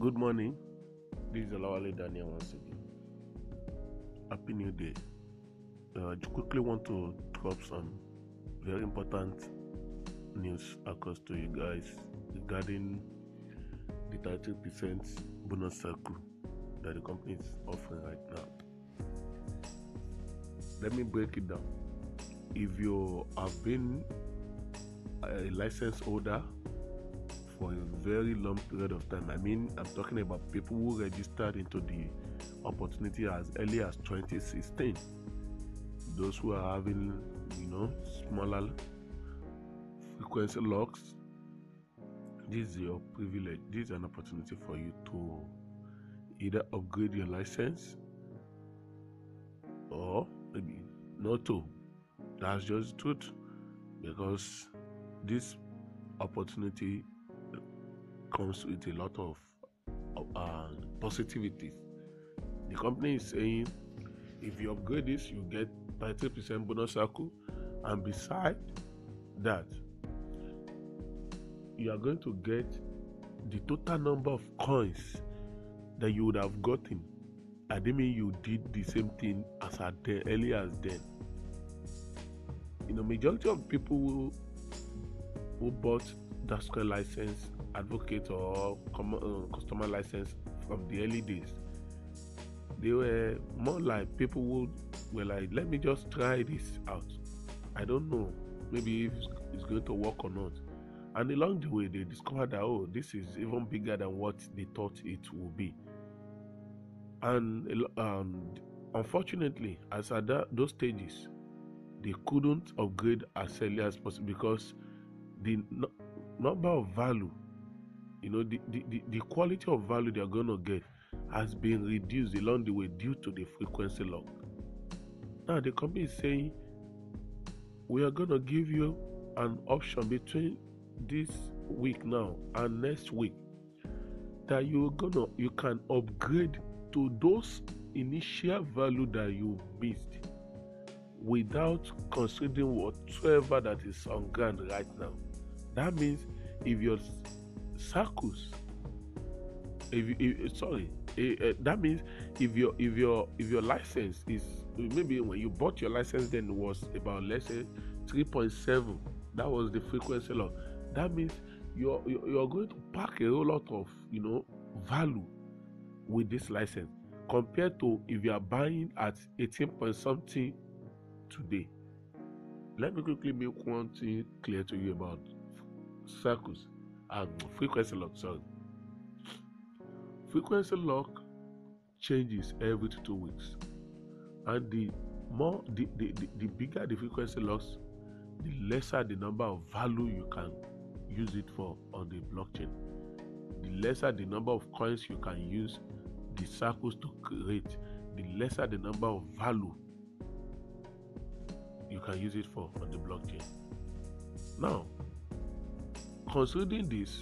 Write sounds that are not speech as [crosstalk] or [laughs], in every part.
Good morning. This is Olawale Daniel once again. Happy New Day. Uh, I quickly want to drop some very important news across to you guys regarding the 30% bonus circle that the company is offering right now. Let me break it down. If you have been a license holder for a very long period of time. I mean, I'm talking about people who registered into the opportunity as early as 2016. Those who are having, you know, smaller frequency locks. This is your privilege. This is an opportunity for you to either upgrade your license or maybe not to. That's just the truth because this opportunity comes with a lot of uh, positivities. The company is saying if you upgrade this, you get 30% bonus circle, and beside that, you are going to get the total number of coins that you would have gotten. I didn't mean you did the same thing as at the earlier as then. You know, majority of people who, who bought square license advocate or uh, customer license from the early days. They were more like people who were like let me just try this out. I don't know maybe if it's going to work or not. And along the way they discovered that oh this is even bigger than what they thought it would be. And um, unfortunately as at that, those stages they couldn't upgrade as early as possible because the number of value. You know the, the, the quality of value they're going to get has been reduced along the way due to the frequency lock. Now the company is saying we are going to give you an option between this week now and next week that you're gonna you can upgrade to those initial value that you missed without considering whatsoever that is on ground right now that means if your circles if, if sorry uh, that means if your if your if your license is maybe when you bought your license then was about let's say 3.7 that was the frequency lock. That means you're you're going to pack a whole lot of you know value with this license compared to if you are buying at 18 point something today. Let me quickly make one thing clear to you about circles. Um, frequency lock sorry. Frequency lock changes every two weeks. And the more the, the, the, the bigger the frequency locks the lesser the number of value you can use it for on the blockchain. The lesser the number of coins you can use the circles to create the lesser the number of value you can use it for on the blockchain. Now considering this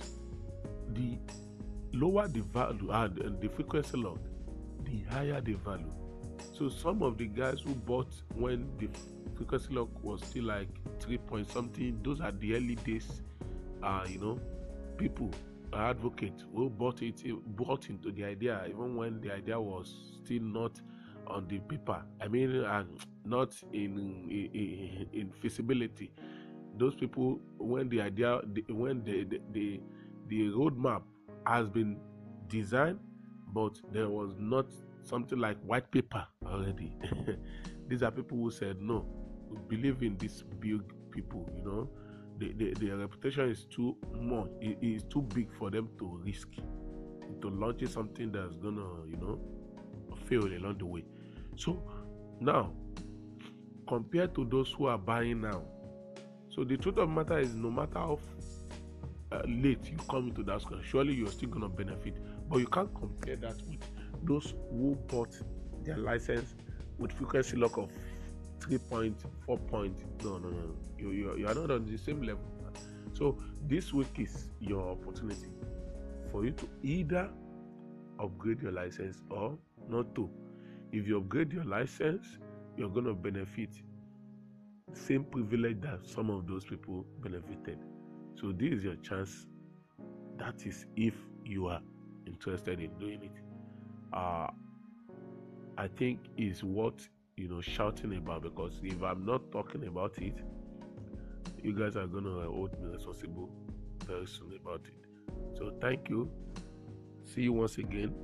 the lower the value and, and the frequency lock the higher the value so some of the guys who bought when the frequency lock was still like three point something those are the early days uh you know people advocates who bought it bought into the idea even when the idea was still not on the paper. I mean and not in, in in feasibility those people when the idea when the the, the, the roadmap has been designed but there was not something like white paper already. [laughs] These are people who said no we believe in these big people you know? The, the, their reputation is too much it is too big for them to risk into launching something that's gonna you know fail along the way. So now compared to those who are buying now so the truth of the matter is no matter how uh, late you come into that school surely you're still gonna benefit. But you can't compare that with those who bought their license with frequency lock of 3.4 point no no no. You, you, you are not on the same level. So this week is your opportunity for you to either upgrade your license or not to. If you upgrade your license you're going to benefit same privilege that some of those people benefited so this is your chance that is if you are interested in doing it. Uh, I think is what you know shouting about because if I'm not talking about it, you guys are gonna hold me responsible very soon about it. So thank you. See you once again.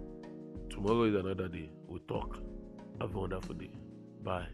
Tomorrow is another day. We'll talk. Have a wonderful day. Bye.